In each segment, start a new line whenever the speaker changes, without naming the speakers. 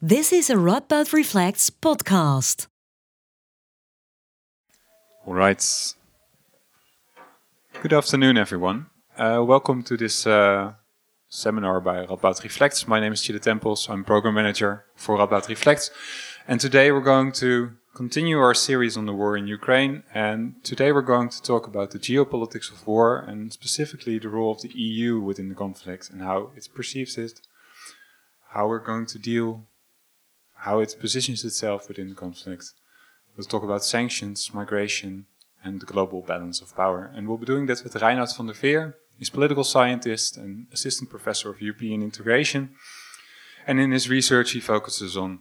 This is a Radboud Reflects podcast.
All right. Good afternoon, everyone. Uh, welcome to this uh, seminar by Radboud Reflects. My name is Chile Temples. I'm program manager for Radboud Reflects. And today we're going to continue our series on the war in Ukraine. And today we're going to talk about the geopolitics of war and specifically the role of the EU within the conflict and how it perceives it, how we're going to deal, how it positions itself within the conflict. We'll talk about sanctions, migration, and the global balance of power. And we'll be doing that with Reinout van der Veer. He's a political scientist and assistant professor of European integration. And in his research, he focuses on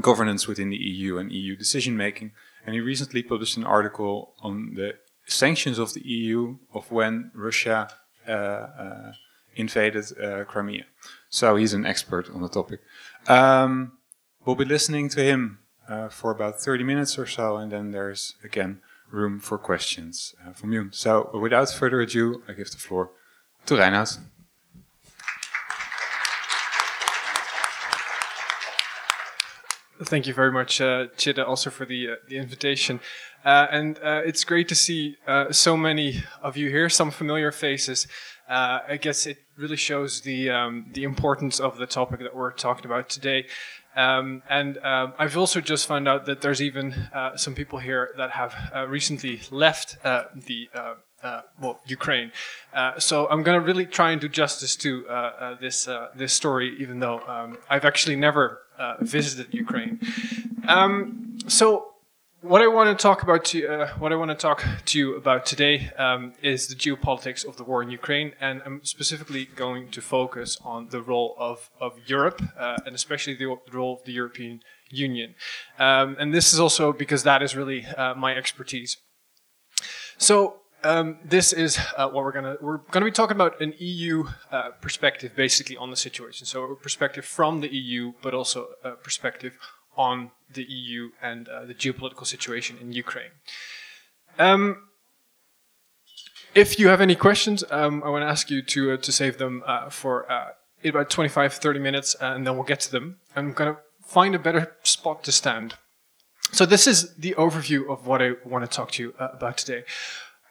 governance within the EU and EU decision making. And he recently published an article on the sanctions of the EU of when Russia uh, uh, invaded uh, Crimea. So he's an expert on the topic. Um, we'll be listening to him uh, for about 30 minutes or so, and then there's again room for questions uh, from you. So without further ado, I give the floor to Reinout.
Thank you very much, uh, Chida, also for the uh, the invitation. Uh, and uh, it's great to see uh, so many of you here, some familiar faces. Uh, I guess it really shows the um, the importance of the topic that we're talking about today. Um, and um, I've also just found out that there's even uh, some people here that have uh, recently left uh, the uh, well Ukraine. so I'm going to really try and do justice to this this story, even though um, I've actually never visited Ukraine. Um, so what I want to talk about to uh, what I want to talk to you about today um, is the geopolitics of the war in Ukraine, and I'm specifically going to focus on the role of of Europe uh, and especially the, the, role of the European Union. Um, and this is also because that is really uh, my expertise. So. Um, this is uh, what we're gonna we're gonna be talking about an EU uh, perspective basically on the situation. So a perspective from the EU, but also a perspective on the EU and uh, the geopolitical situation in Ukraine. Um, if you have any questions, um, I want to ask you to uh, to save them uh, for uh, about 25, 30 minutes, uh, and then we'll get to them. I'm going to find a better spot to stand. So this is the overview of what I want to talk to you uh, about today.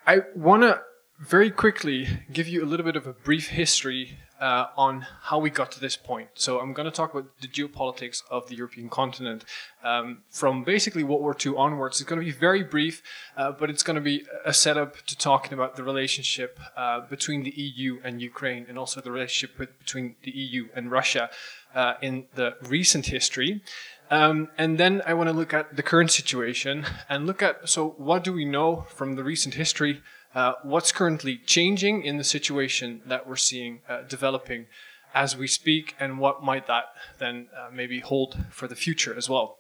I want to very quickly give you a little bit of a brief history uh, on how we got to this point. So I'm going to talk about the geopolitics of the European continent um, from basically World War II onwards. It's going to be very brief, uh, but it's going to be a setup to talking about the relationship uh, between the EU and Ukraine, and also the relationship with, between the EU and Russia uh, in the recent history. Um, and then I want to look at the current situation and look at so what do we know from the recent history uh, what's currently changing in the situation that we're seeing uh, developing as we speak, and what might that then uh, maybe hold for the future as well.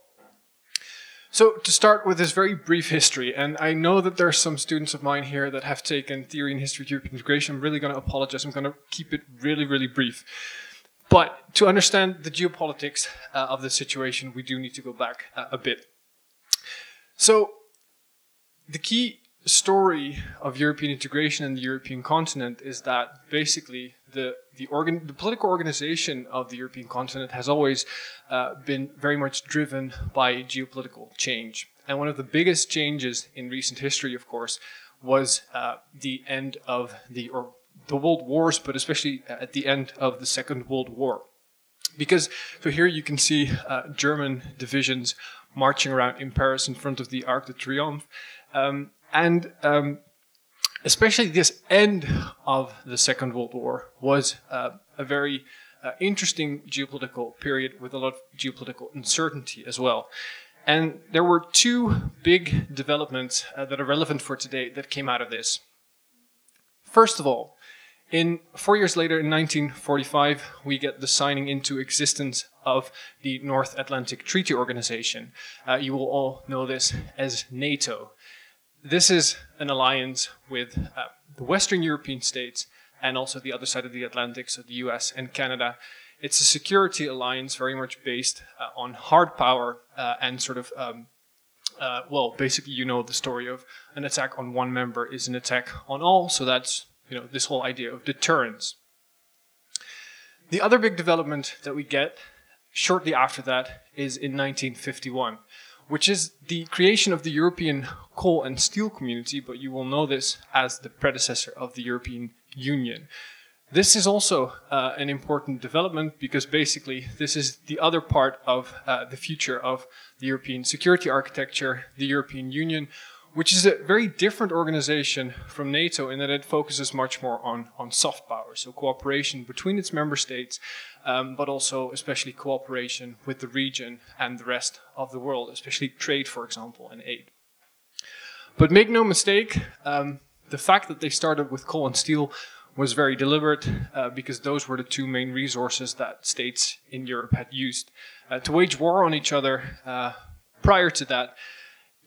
So, to start with this very brief history, and I know that there are some students of mine here that have taken theory and history of European integration. I'm really going to apologize. I'm going to keep it really, really brief. But to understand the geopolitics uh, of the situation, we do need to go back uh, a bit. So, the key story of European integration in the European continent is that basically the the, organ, the political organization of the European continent has always uh, been very much driven by geopolitical change. And one of the biggest changes in recent history, of course, was uh, the end of the or the world wars, but especially at the end of the Second World War. Because so here you can see uh, German divisions marching around in Paris in front of the Arc de Triomphe. Um, and um, especially this end of the Second World War was uh, a very uh, interesting geopolitical period with a lot of geopolitical uncertainty as well. And there were two big developments uh, that are relevant for today that came out of this. First of all, in four years later, in 1945, we get the signing into existence of the North Atlantic Treaty Organization. Uh, you will all know this as NATO this is an alliance with uh, the Western European states and also the other side of the Atlantic, so the US and Canada. It's a security alliance very much based uh, on hard power uh, and sort of, um, uh, well, basically, you know the story of an attack on one member is an attack on all. So that's, you know, this whole idea of deterrence. The other big development that we get shortly after that is in 1951, which is the creation of the European coal and steel community, but you will know this as the predecessor of the European Union. This is also uh, an important development because basically this is the other part of uh, the future of the European security architecture, the European Union, which is a very different organization from NATO in that it focuses much more on, on soft power, so cooperation between its member states, um, but also especially cooperation with the region and the rest of the world, especially trade, for example, and aid. But make no mistake, um, the fact that they started with coal and steel was very deliberate uh, because those were the two main resources that states in Europe had used uh, to wage war on each other. Uh, prior to that,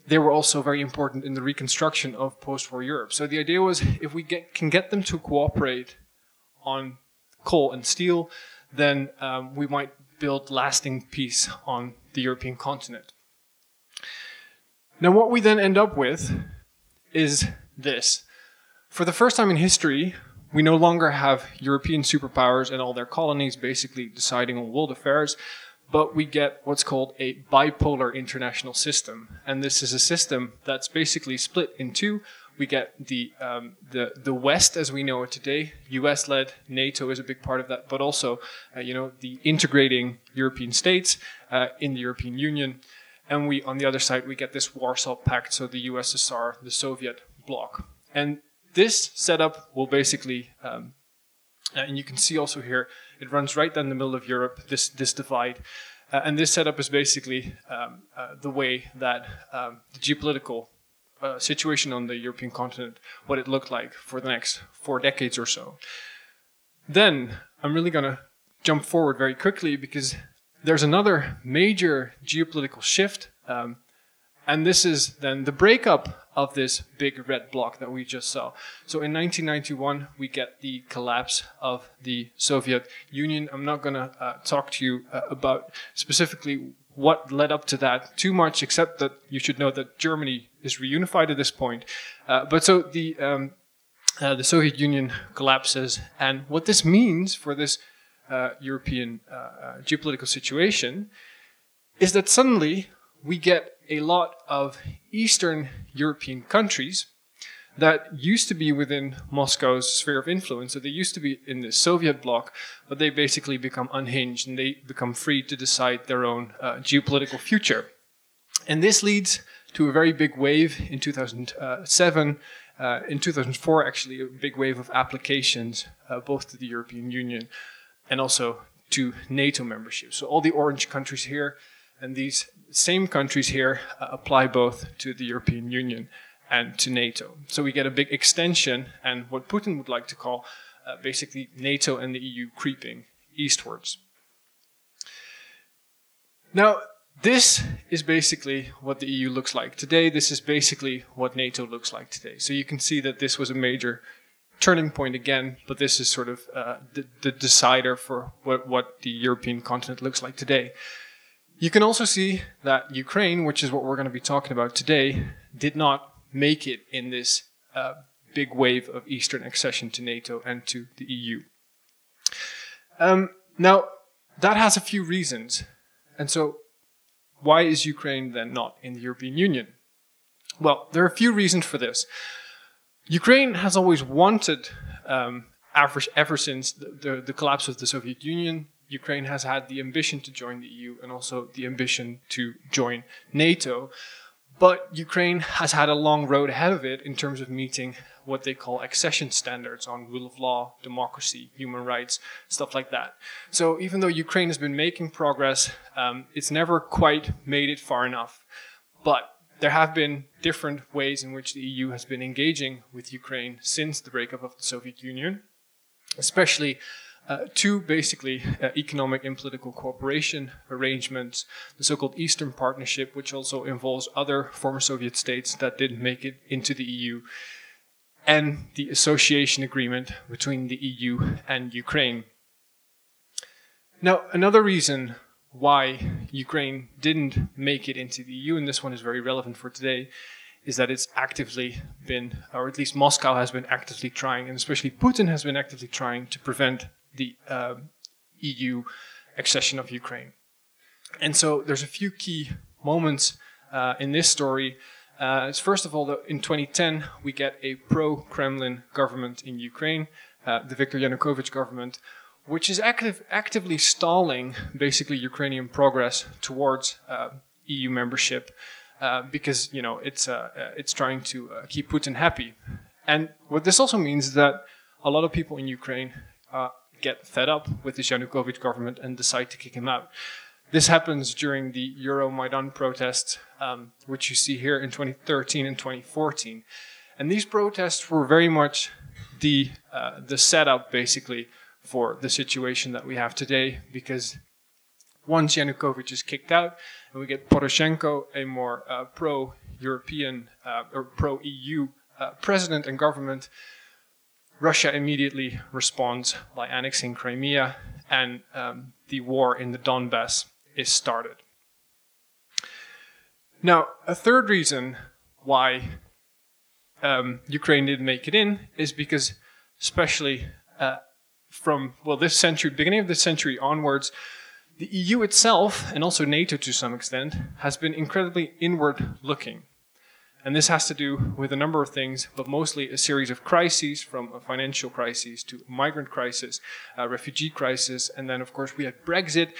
they were also very important in the reconstruction of post-war Europe. So the idea was if we get, can get them to cooperate on coal and steel, then um, we might build lasting peace on the European continent. Now, what we then end up with is this. For the first time in history, we no longer have European superpowers and all their colonies basically deciding on world affairs, but we get what's called a bipolar international system. And this is a system that's basically split in two. We get the, um, the, the West as we know it today, US led, NATO is a big part of that, but also, uh, you know, the integrating European states uh, in the European Union. And we, on the other side, we get this Warsaw Pact, so the USSR, the Soviet bloc. And this setup will basically, um, and you can see also here, it runs right down the middle of Europe, this, this divide. Uh, and this setup is basically um, uh, the way that um, the geopolitical uh, situation on the European continent, what it looked like for the next four decades or so. Then I'm really going to jump forward very quickly because there's another major geopolitical shift um, and this is then the breakup of this big red block that we just saw. So in 1991, we get the collapse of the Soviet Union. I'm not going to uh, talk to you uh, about specifically what led up to that too much, except that you should know that Germany is reunified at this point. Uh, but so the um, uh, the Soviet Union collapses, and what this means for this uh, European uh, geopolitical situation is that suddenly we get a lot of Eastern European countries that used to be within Moscow's sphere of influence. So they used to be in the Soviet bloc, but they basically become unhinged and they become free to decide their own uh, geopolitical future. And this leads to a very big wave in 2007. Uh, in 2004, actually, a big wave of applications, uh, both to the European Union and also to NATO membership. So all the orange countries here and these same countries here uh, apply both to the European Union and to NATO. So we get a big extension and what Putin would like to call uh, basically NATO and the EU creeping eastwards. Now, this is basically what the EU looks like today. This is basically what NATO looks like today. So you can see that this was a major turning point again, but this is sort of uh, the, the, decider for what, what the European continent looks like today. You can also see that Ukraine, which is what we're going to be talking about today, did not make it in this uh, big wave of Eastern accession to NATO and to the EU. Um, now, that has a few reasons. And so, why is Ukraine then not in the European Union? Well, there are a few reasons for this. Ukraine has always wanted, um, ever, ever since the, the, the collapse of the Soviet Union, Ukraine has had the ambition to join the EU and also the ambition to join NATO. But Ukraine has had a long road ahead of it in terms of meeting what they call accession standards on rule of law, democracy, human rights, stuff like that. So even though Ukraine has been making progress, um, it's never quite made it far enough. But there have been different ways in which the EU has been engaging with Ukraine since the breakup of the Soviet Union, especially uh, two basically uh, economic and political cooperation arrangements, the so-called Eastern Partnership, which also involves other former Soviet states that didn't make it into the EU, and the association agreement between the EU and Ukraine. Now, another reason why Ukraine didn't make it into the EU, and this one is very relevant for today, is that it's actively been, or at least Moscow has been actively trying, and especially Putin has been actively trying to prevent the uh, EU accession of Ukraine. And so there's a few key moments uh, in this story. Uh, first of all, in 2010, we get a pro-Kremlin government in Ukraine, uh, the Viktor Yanukovych government, which is active, actively stalling basically Ukrainian progress towards uh, EU membership uh, because you know it's uh, it's trying to keep Putin happy. And what this also means is that a lot of people in Ukraine get fed up with the Yanukovych government and decide to kick him out. This happens during the Euromaidan protests, um, which you see here in 2013 and 2014. And these protests were very much the, uh, the setup, basically, for the situation that we have today, because once Yanukovych is kicked out, and we get Poroshenko, a more uh, pro-European uh, or pro-EU uh, president and government, Russia immediately responds by annexing Crimea, and um, the war in the Donbass is started. Now, a third reason why um, Ukraine didn't make it in is because, especially uh, from well this century, beginning of this century onwards, the EU itself, and also NATO to some extent, has been incredibly inward looking. And this has to do with a number of things, but mostly a series of crises from a financial crisis to a migrant crisis, a refugee crisis, and then, of course, we had Brexit.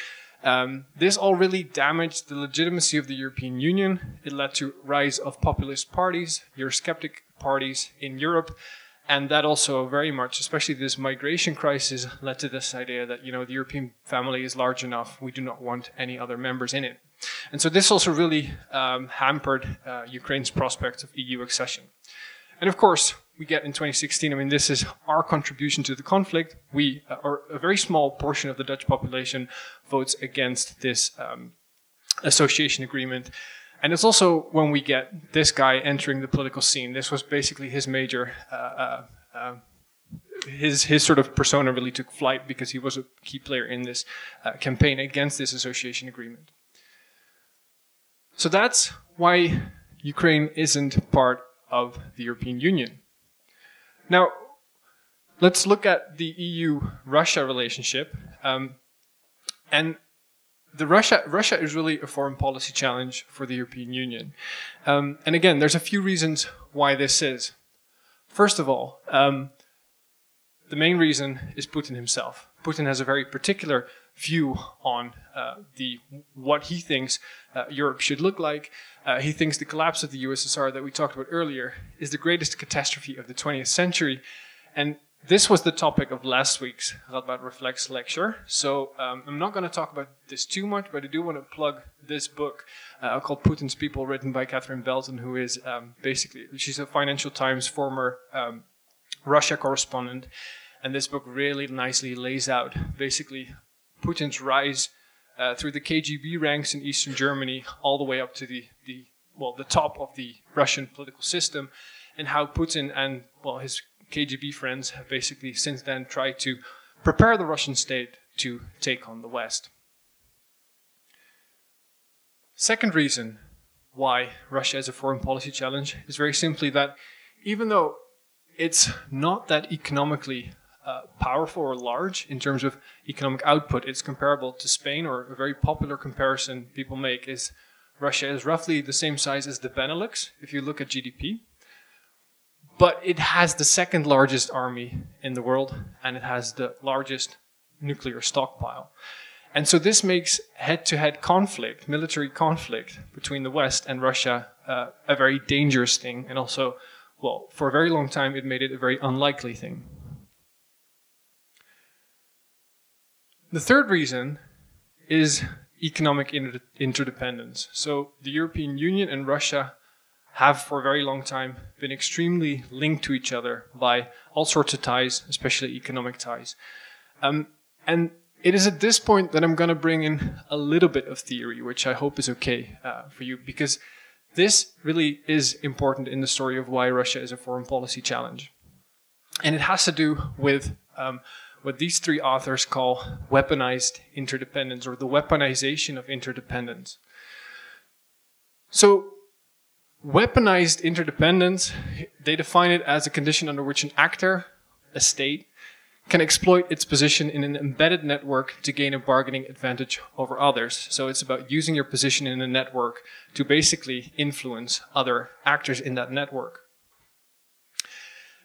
Um, this all really damaged the legitimacy of the European Union. It led to rise of populist parties, Eurosceptic parties in Europe, and that also very much, especially this migration crisis, led to this idea that you know the European family is large enough. We do not want any other members in it. And so this also really um, hampered uh, Ukraine's prospects of EU accession. And of course, we get in 2016, I mean, this is our contribution to the conflict. We, uh, or a very small portion of the Dutch population, votes against this um, association agreement. And it's also when we get this guy entering the political scene. This was basically his major, uh, uh, uh his his sort of persona really took flight because he was a key player in this uh, campaign against this association agreement. So that's why Ukraine isn't part of the European Union. Now, let's look at the EU-Russia relationship. Um, and the Russia Russia is really a foreign policy challenge for the European Union. Um, and again, there's a few reasons why this is. First of all, um, the main reason is Putin himself. Putin has a very particular view on uh, the what he thinks uh, Europe should look like. Uh, he thinks the collapse of the USSR that we talked about earlier is the greatest catastrophe of the 20th century, and this was the topic of last week's Radboud Reflects lecture. So um, I'm not going to talk about this too much, but I do want to plug this book uh, called Putin's People, written by Catherine Belton, who is um, basically she's a Financial Times former um, Russia correspondent, and this book really nicely lays out basically Putin's rise uh, through the KGB ranks in Eastern Germany all the way up to the, the well the top of the Russian political system, and how Putin and well his KGB friends have basically since then tried to prepare the Russian state to take on the West. Second reason why Russia is a foreign policy challenge is very simply that even though it's not that economically uh, powerful or large in terms of economic output. It's comparable to Spain, or a very popular comparison people make is Russia is roughly the same size as the Benelux if you look at GDP. But it has the second largest army in the world, and it has the largest nuclear stockpile. And so this makes head to head conflict, military conflict between the West and Russia, uh, a very dangerous thing. And also, well, for a very long time, it made it a very unlikely thing. The third reason is economic inter- interdependence. So the European Union and Russia have for a very long time been extremely linked to each other by all sorts of ties, especially economic ties. Um, and it is at this point that I'm going to bring in a little bit of theory, which I hope is okay uh, for you, because this really is important in the story of why Russia is a foreign policy challenge. And it has to do with um, what these three authors call weaponized interdependence or the weaponization of interdependence. So, weaponized interdependence, they define it as a condition under which an actor, a state, can exploit its position in an embedded network to gain a bargaining advantage over others. So it's about using your position in a network to basically influence other actors in that network.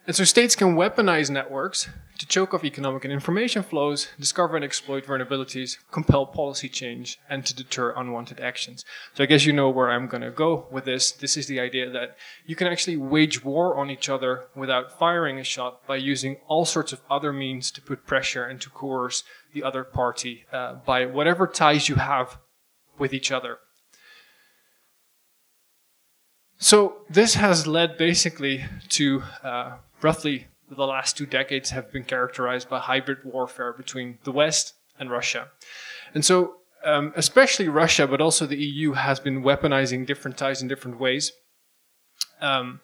And so states can weaponize networks to choke off economic and information flows, discover and exploit vulnerabilities, compel policy change, and to deter unwanted actions. So I guess you know where I'm going to go with this. This is the idea that you can actually wage war on each other without firing a shot by using all sorts of other means to put pressure and to coerce the other party uh, by whatever ties you have with each other. So this has led basically to uh, roughly the last two decades have been characterized by hybrid warfare between the West and Russia. And so, um, especially Russia, but also the EU, has been weaponizing different ties in different ways. Um,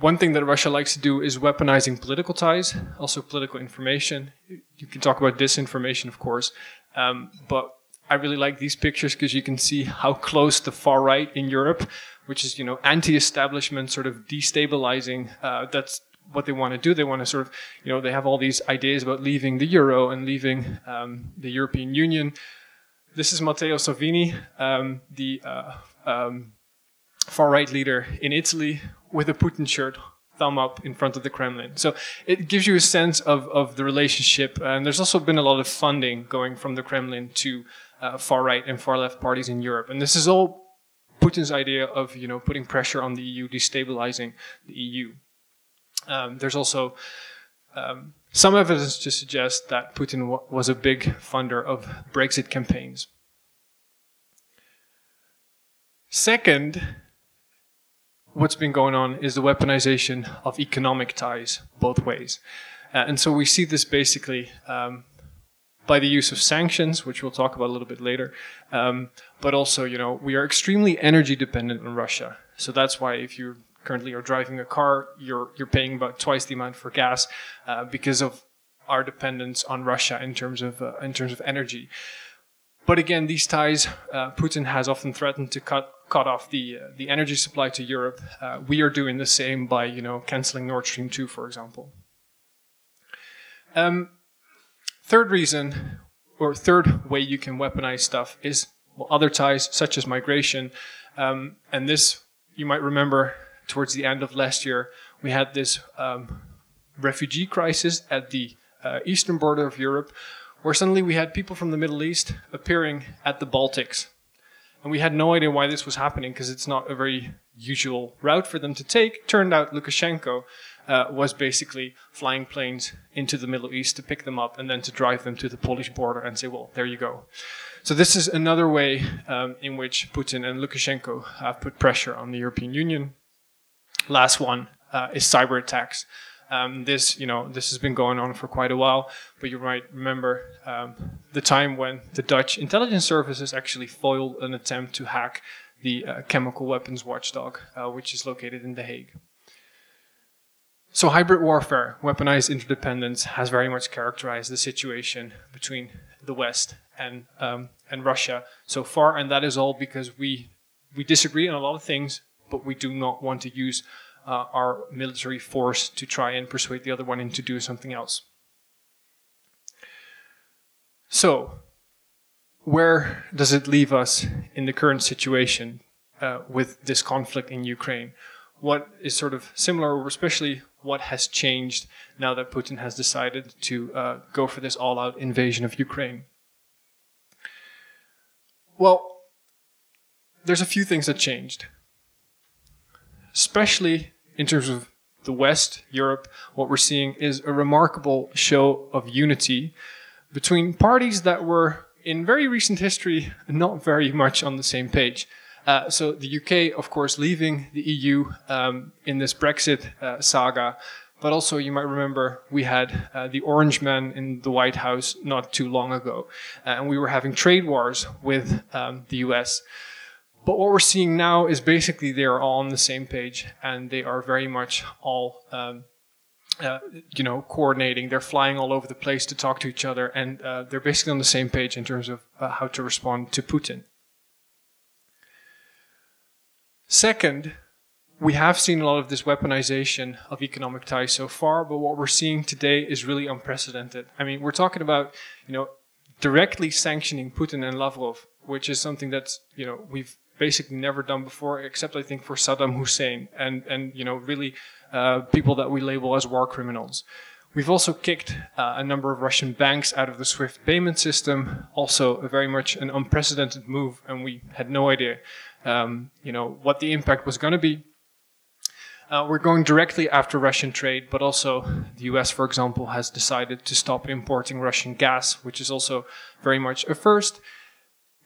one thing that Russia likes to do is weaponizing political ties, also political information. You can talk about disinformation, of course, um, but I really like these pictures because you can see how close the far right in Europe, which is you know anti-establishment, sort of destabilizing. Uh, that's what they want to do. They want to sort of, you know, they have all these ideas about leaving the euro and leaving um, the European Union. This is Matteo Salvini, um, the uh, um, far right leader in Italy, with a Putin shirt, thumb up in front of the Kremlin. So it gives you a sense of, of the relationship. And there's also been a lot of funding going from the Kremlin to uh, far right and far left parties in Europe. And this is all Putin's idea of, you know, putting pressure on the EU, destabilizing the EU. Um, there's also um, some evidence to suggest that Putin was a big funder of Brexit campaigns. Second, what's been going on is the weaponization of economic ties both ways. Uh, and so we see this basically um, by the use of sanctions, which we'll talk about a little bit later. Um, but also, you know, we are extremely energy dependent on Russia. So that's why if you're currently are driving a car, you're you're paying about twice the amount for gas uh, because of our dependence on Russia in terms of uh, in terms of energy. But again, these ties, uh, Putin has often threatened to cut cut off the uh, the energy supply to Europe. Uh, we are doing the same by you know canceling Nord Stream two, for example. Um, third reason, or third way you can weaponize stuff is well, other ties such as migration, um, and this you might remember towards the end of last year, we had this um, refugee crisis at the uh, eastern border of Europe, where suddenly we had people from the Middle East appearing at the Baltics. And we had no idea why this was happening because it's not a very usual route for them to take. Turned out Lukashenko uh, was basically flying planes into the Middle East to pick them up and then to drive them to the Polish border and say, well, there you go. So this is another way um, in which Putin and Lukashenko have put pressure on the European Union last one uh, is cyber attacks. Um, this, you know, this has been going on for quite a while, but you might remember um, the time when the Dutch intelligence services actually foiled an attempt to hack the uh, chemical weapons watchdog, uh, which is located in The Hague. So, hybrid warfare, weaponized interdependence, has very much characterized the situation between the West and um, and Russia so far, and that is all because we we disagree on a lot of things, but we do not want to use uh, our military force to try and persuade the other one into doing something else. So, where does it leave us in the current situation uh, with this conflict in Ukraine? What is sort of similar, or especially what has changed now that Putin has decided to uh, go for this all out invasion of Ukraine? Well, there's a few things that changed especially in terms of the West, Europe, what we're seeing is a remarkable show of unity between parties that were, in very recent history, not very much on the same page. Uh, so the UK, of course, leaving the EU um, in this Brexit uh, saga, but also you might remember we had uh, the Orange Man in the White House not too long ago, uh, and we were having trade wars with um, the US. But what we're seeing now is basically they are all on the same page and they are very much all, um, uh, you know, coordinating. They're flying all over the place to talk to each other and uh, they're basically on the same page in terms of uh, how to respond to Putin. Second, we have seen a lot of this weaponization of economic ties so far, but what we're seeing today is really unprecedented. I mean, we're talking about, you know, directly sanctioning Putin and Lavrov, which is something that's, you know, we've basically never done before, except I think for Saddam Hussein and, and you know, really uh, people that we label as war criminals. We've also kicked uh, a number of Russian banks out of the SWIFT payment system, also a very much an unprecedented move, and we had no idea, um, you know, what the impact was going to be. Uh, we're going directly after Russian trade, but also the US, for example, has decided to stop importing Russian gas, which is also very much a first.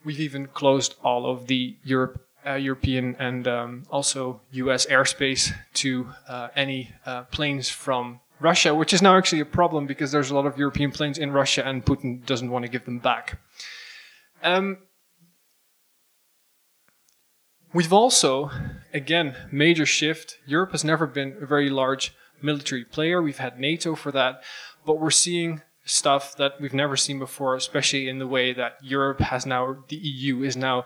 We've even closed all of the Europe, uh, European and um, also US airspace to uh, any uh, planes from Russia, which is now actually a problem because there's a lot of European planes in Russia and Putin doesn't want to give them back. Um, we've also, again, major shift. Europe has never been a very large military player. We've had NATO for that, but we're seeing stuff that we've never seen before, especially in the way that Europe has now, the EU is now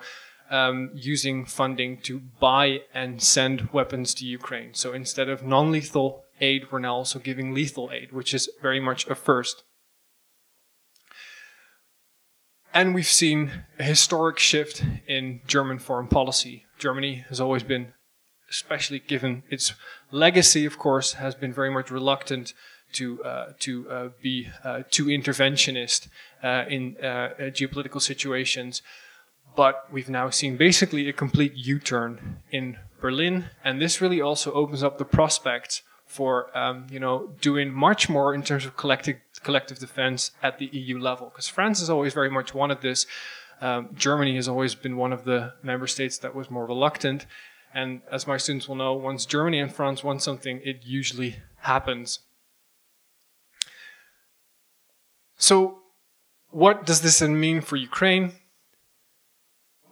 um, using funding to buy and send weapons to Ukraine. So instead of non lethal aid, we're now also giving lethal aid, which is very much a first. And we've seen a historic shift in German foreign policy. Germany has always been, especially given its legacy, of course, has been very much reluctant to uh, to uh, be uh, too interventionist uh, in uh, geopolitical situations. But we've now seen basically a complete U-turn in Berlin, and this really also opens up the prospects for um, you know doing much more in terms of collective collective defense at the EU level. Because France has always very much wanted this. Um, Germany has always been one of the member states that was more reluctant. And as my students will know, once Germany and France want something, it usually happens. So, what does this mean for Ukraine?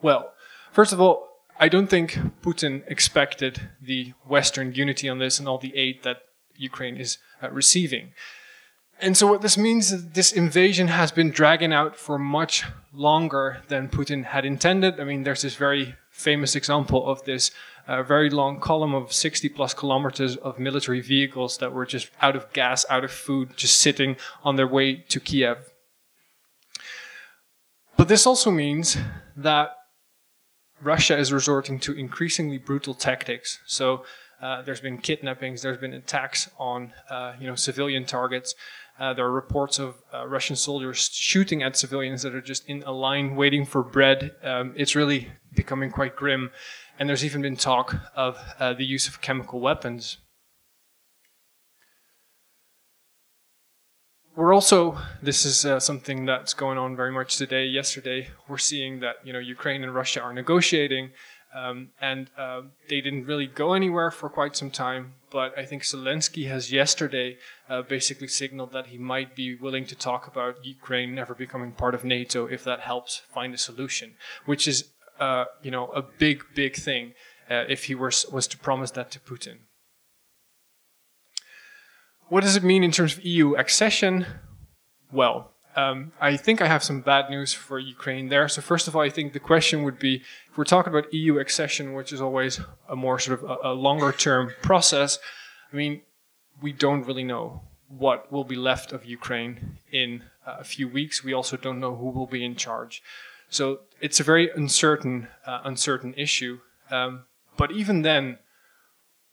Well, first of all, I don't think Putin expected the Western unity on this and all the aid that Ukraine is uh, receiving. And so, what this means is this invasion has been dragging out for much longer than Putin had intended. I mean, there's this very famous example of this uh, very long column of 60 plus kilometers of military vehicles that were just out of gas, out of food, just sitting on their way to Kiev. But this also means that Russia is resorting to increasingly brutal tactics. So uh, there's been kidnappings, there's been attacks on uh, you know civilian targets. Uh, there are reports of uh, Russian soldiers shooting at civilians that are just in a line waiting for bread. Um, it's really becoming quite grim, and there's even been talk of uh, the use of chemical weapons. we're also this is uh, something that's going on very much today. Yesterday, we're seeing that you know Ukraine and Russia are negotiating, um, and uh, they didn't really go anywhere for quite some time. But I think Zelensky has yesterday uh, basically signaled that he might be willing to talk about Ukraine never becoming part of NATO if that helps find a solution, which is uh, you know a big big thing uh, if he was was to promise that to Putin. What does it mean in terms of EU accession? Well, um, I think I have some bad news for Ukraine there. So first of all, I think the question would be, if we're talking about EU accession, which is always a more sort of a, a longer term process, I mean, we don't really know what will be left of Ukraine in a few weeks. We also don't know who will be in charge. So it's a very uncertain, uh, uncertain issue. Um, but even then,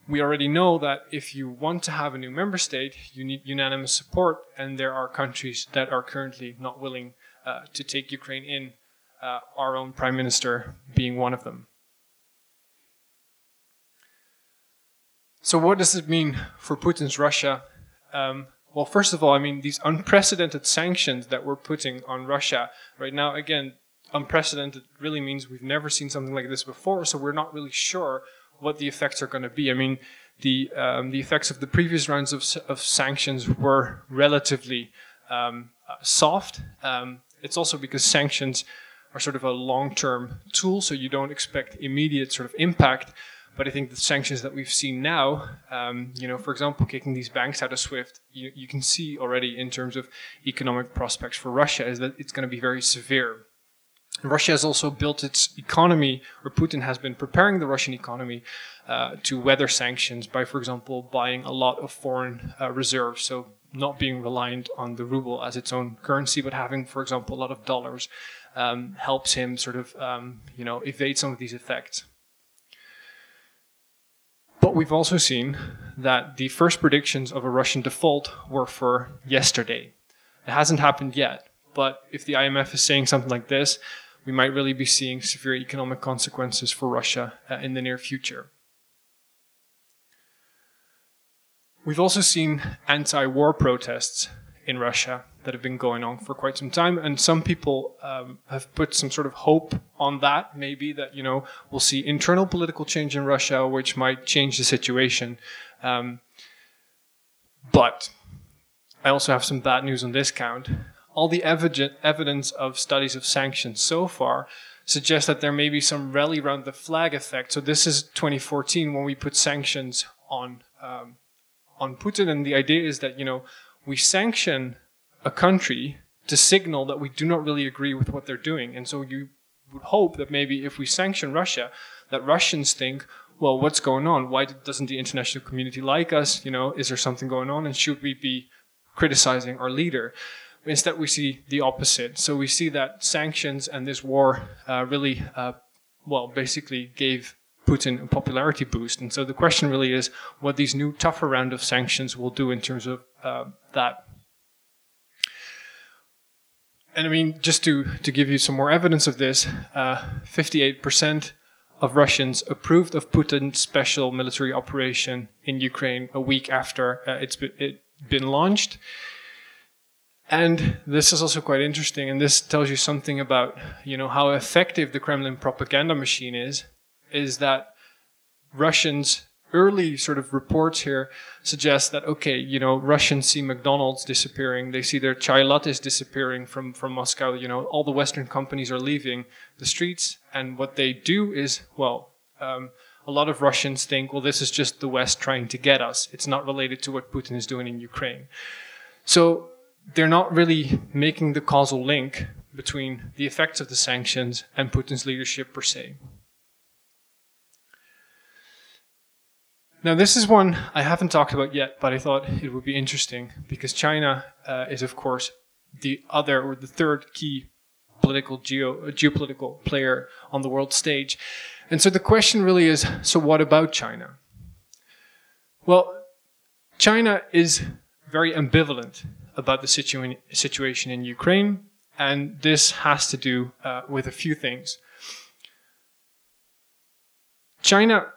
we already know that if you want to have a new member state, you need unanimous support, and there are countries that are currently not willing uh, to take Ukraine in, uh, our own prime minister being one of them. So, what does it mean for Putin's Russia? Um, well, first of all, I mean, these unprecedented sanctions that we're putting on Russia right now, again, unprecedented really means we've never seen something like this before, so we're not really sure what the effects are going to be. I mean, the um, the effects of the previous rounds of, of sanctions were relatively um, soft. Um, it's also because sanctions are sort of a long-term tool, so you don't expect immediate sort of impact. But I think the sanctions that we've seen now, um, you know, for example, kicking these banks out of SWIFT, you, you can see already in terms of economic prospects for Russia is that it's going to be very severe. Russia has also built its economy, or Putin has been preparing the Russian economy uh, to weather sanctions by, for example, buying a lot of foreign uh, reserves. So, not being reliant on the ruble as its own currency, but having, for example, a lot of dollars um, helps him sort of, um, you know, evade some of these effects. But we've also seen that the first predictions of a Russian default were for yesterday. It hasn't happened yet, but if the IMF is saying something like this, we might really be seeing severe economic consequences for Russia uh, in the near future. We've also seen anti war protests in Russia that have been going on for quite some time, and some people um, have put some sort of hope on that, maybe that, you know, we'll see internal political change in Russia, which might change the situation. Um, but I also have some bad news on this count all the evidence of studies of sanctions so far suggests that there may be some rally around the flag effect. So this is 2014 when we put sanctions on um, on Putin, and the idea is that you know we sanction a country to signal that we do not really agree with what they're doing, and so you would hope that maybe if we sanction Russia, that Russians think, well, what's going on? Why doesn't the international community like us? You know, is there something going on, and should we be criticizing our leader? Instead, we see the opposite. So we see that sanctions and this war uh, really, uh, well, basically gave Putin a popularity boost. And so the question really is what these new tougher round of sanctions will do in terms of uh, that. And I mean, just to, to give you some more evidence of this, 58% uh, of Russians approved of Putin's special military operation in Ukraine a week after uh, it's been, it been launched. And this is also quite interesting, and this tells you something about, you know, how effective the Kremlin propaganda machine is, is that Russians early sort of reports here suggest that okay, you know, Russians see McDonald's disappearing, they see their chai lattes disappearing from from Moscow. You know, all the Western companies are leaving the streets, and what they do is well. Um, a lot of Russians think, well, this is just the West trying to get us. It's not related to what Putin is doing in Ukraine. So they're not really making the causal link between the effects of the sanctions and Putin's leadership per se. Now, this is one I haven't talked about yet, but I thought it would be interesting because China uh, is, of course, the other or the third key political geo geopolitical player on the world stage. And so the question really is so what about China? Well, China is very ambivalent about the situa- situation in Ukraine, and this has to do uh, with a few things. China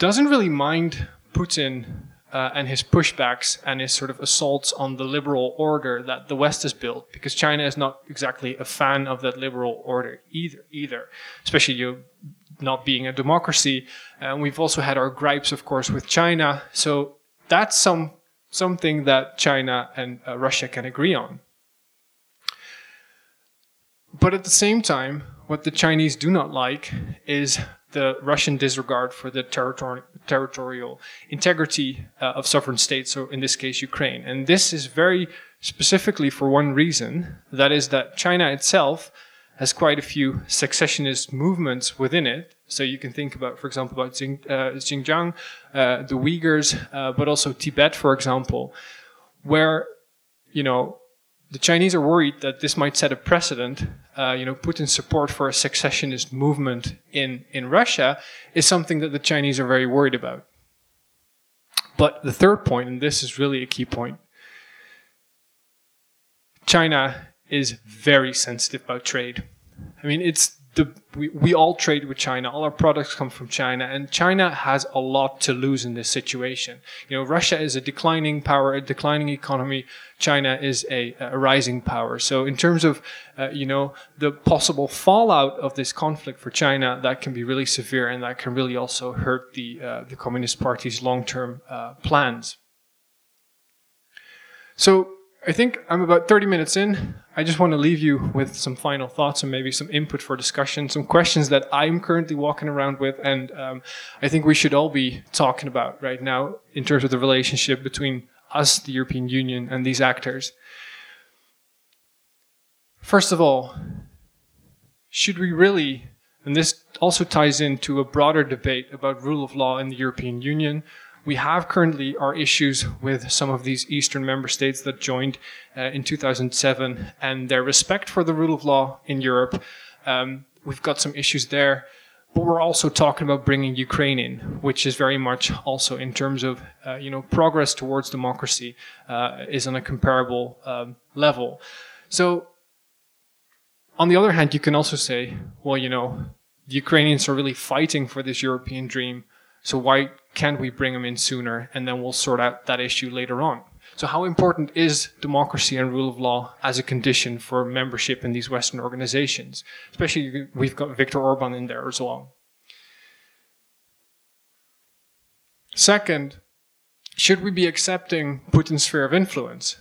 doesn't really mind Putin uh, and his pushbacks and his sort of assaults on the liberal order that the West has built, because China is not exactly a fan of that liberal order either. Either, especially you not being a democracy, and we've also had our gripes, of course, with China. So that's some something that China and uh, Russia can agree on. But at the same time, what the Chinese do not like is the Russian disregard for the territori- territorial integrity uh, of sovereign states, so in this case, Ukraine. And this is very specifically for one reason that is, that China itself has quite a few secessionist movements within it. So you can think about, for example, about Xing, uh, Xinjiang, uh, the Uyghurs, uh, but also Tibet, for example, where, you know, the Chinese are worried that this might set a precedent. Uh, you know, Putin's support for a secessionist movement in, in Russia is something that the Chinese are very worried about. But the third point, and this is really a key point, China is very sensitive about trade. I mean, it's the we, we all trade with China. All our products come from China, and China has a lot to lose in this situation. You know, Russia is a declining power, a declining economy. China is a, a rising power. So, in terms of uh, you know the possible fallout of this conflict for China, that can be really severe, and that can really also hurt the uh, the Communist Party's long term uh, plans. So I think I'm about 30 minutes in. I just want to leave you with some final thoughts and maybe some input for discussion, some questions that I'm currently walking around with, and um, I think we should all be talking about right now in terms of the relationship between us, the European Union, and these actors. First of all, should we really, and this also ties into a broader debate about rule of law in the European Union. We have currently our issues with some of these Eastern member states that joined uh, in 2007 and their respect for the rule of law in Europe. Um, we've got some issues there. But we're also talking about bringing Ukraine in, which is very much also in terms of uh, you know progress towards democracy uh, is on a comparable um, level. So on the other hand, you can also say, well, you know, the Ukrainians are really fighting for this European dream. So why can't we bring them in sooner and then we'll sort out that issue later on? So how important is democracy and rule of law as a condition for membership in these Western organizations? Especially we've got Viktor Orban in there as well. Second, should we be accepting Putin's sphere of influence?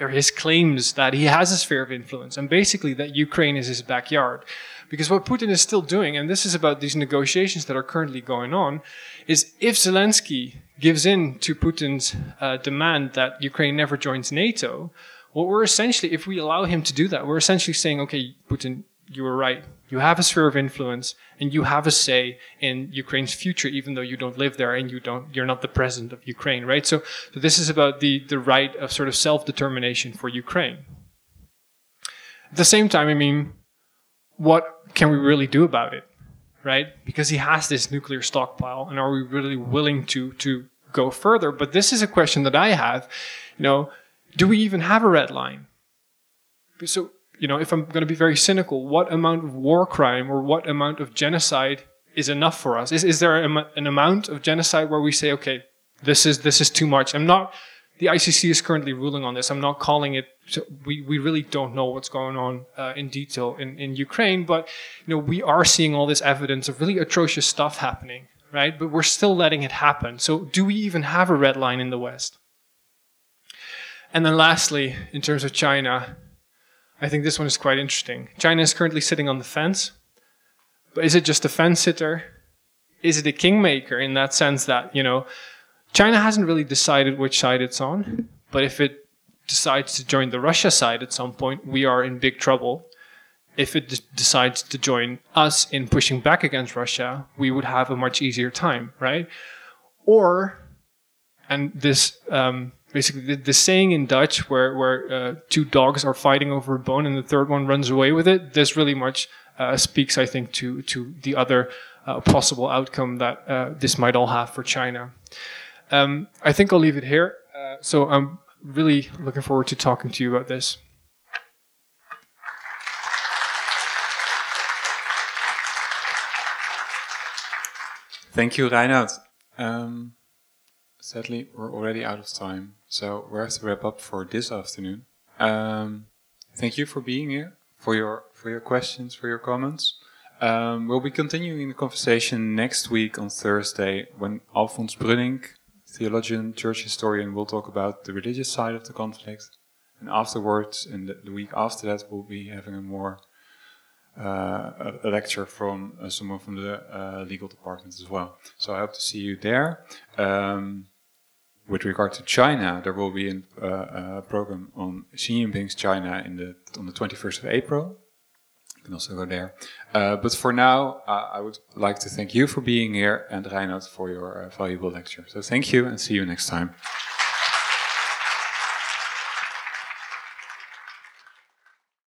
Or his claims that he has a sphere of influence and basically that Ukraine is his backyard. Because what Putin is still doing, and this is about these negotiations that are currently going on, is if Zelensky gives in to Putin's uh, demand that Ukraine never joins NATO, what we're essentially, if we allow him to do that, we're essentially saying, okay, Putin, you were right. You have a sphere of influence and you have a say in Ukraine's future, even though you don't live there and you don't, you're not the president of Ukraine, right? So, so this is about the, the right of sort of self-determination for Ukraine. At the same time, I mean, what can we really do about it? Right? Because he has this nuclear stockpile, and are we really willing to to go further? But this is a question that I have. You know, do we even have a red line? So, you know, if I'm going to be very cynical, what amount of war crime or what amount of genocide is enough for us? Is is there an amount of genocide where we say, okay, this is this is too much? I'm not the ICC is currently ruling on this. I'm not calling it. We we really don't know what's going on uh, in detail in, in Ukraine, but you know we are seeing all this evidence of really atrocious stuff happening, right? But we're still letting it happen. So do we even have a red line in the West? And then lastly, in terms of China, I think this one is quite interesting. China is currently sitting on the fence, but is it just a fence sitter? Is it a kingmaker in that sense that you know? China hasn't really decided which side it's on, but if it decides to join the Russia side at some point, we are in big trouble. If it decides to join us in pushing back against Russia, we would have a much easier time, right? Or, and this um, basically the, the, saying in Dutch where where uh, two dogs are fighting over a bone and the third one runs away with it. This really much uh, speaks, I think, to to the other uh, possible outcome that uh, this might all have for China. Um, I think I'll leave it here. Uh, so I'm really looking forward to talking to you about this.
Thank you, Reinout. Um, sadly, we're already out of time, so we have to wrap up for this afternoon. Um, thank you for being here, for your for your questions, for your comments. Um, we'll be continuing the conversation next week on Thursday when Alfons Brüning theologian, church historian, will talk about the religious side of the conflict. And afterwards, in the, the week after that, we'll be having a more uh, a, lecture from uh, someone from the uh, legal department as well. So I hope to see you there. Um, with regard to China, there will be an, uh, a program on Xi Jinping's China in the on the 21st of April can also go there. Uh, but for now, uh, I would like to thank you for being here and Reinout for your uh, valuable lecture. So thank you and see you next time.